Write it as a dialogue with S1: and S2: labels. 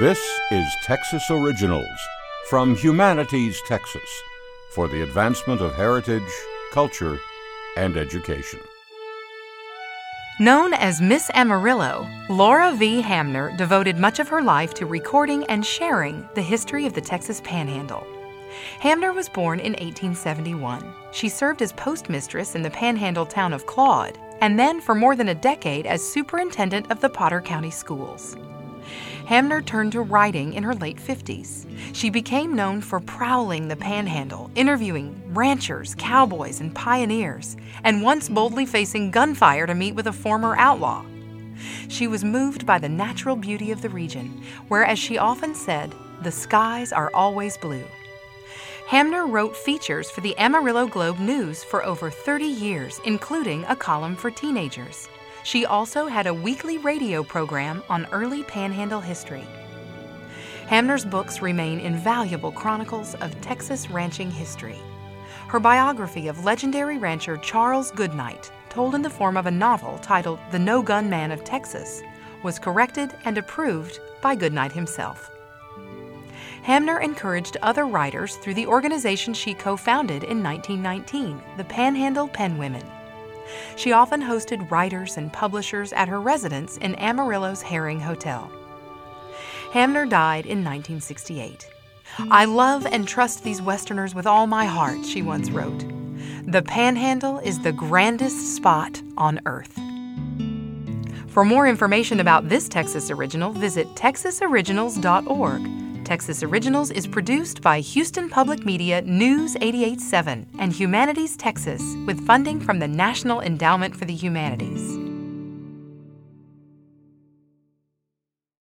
S1: This is Texas Originals from Humanities Texas for the advancement of heritage, culture, and education.
S2: Known as Miss Amarillo, Laura V. Hamner devoted much of her life to recording and sharing the history of the Texas Panhandle. Hamner was born in 1871. She served as postmistress in the Panhandle town of Claude, and then for more than a decade as superintendent of the Potter County Schools. Hamner turned to writing in her late 50s. She became known for prowling the panhandle, interviewing ranchers, cowboys, and pioneers, and once boldly facing gunfire to meet with a former outlaw. She was moved by the natural beauty of the region, where, as she often said, the skies are always blue. Hamner wrote features for the Amarillo Globe News for over 30 years, including a column for teenagers. She also had a weekly radio program on early panhandle history. Hamner's books remain invaluable chronicles of Texas ranching history. Her biography of legendary rancher Charles Goodnight, told in the form of a novel titled The No Gun Man of Texas, was corrected and approved by Goodnight himself. Hamner encouraged other writers through the organization she co founded in 1919, the Panhandle Penwomen. She often hosted writers and publishers at her residence in Amarillo's Herring Hotel. Hamner died in 1968. I love and trust these Westerners with all my heart, she once wrote. The Panhandle is the grandest spot on earth. For more information about this Texas Original, visit texasoriginals.org Texas Originals is produced by Houston Public Media News 887 and Humanities Texas with funding from the National Endowment for the Humanities.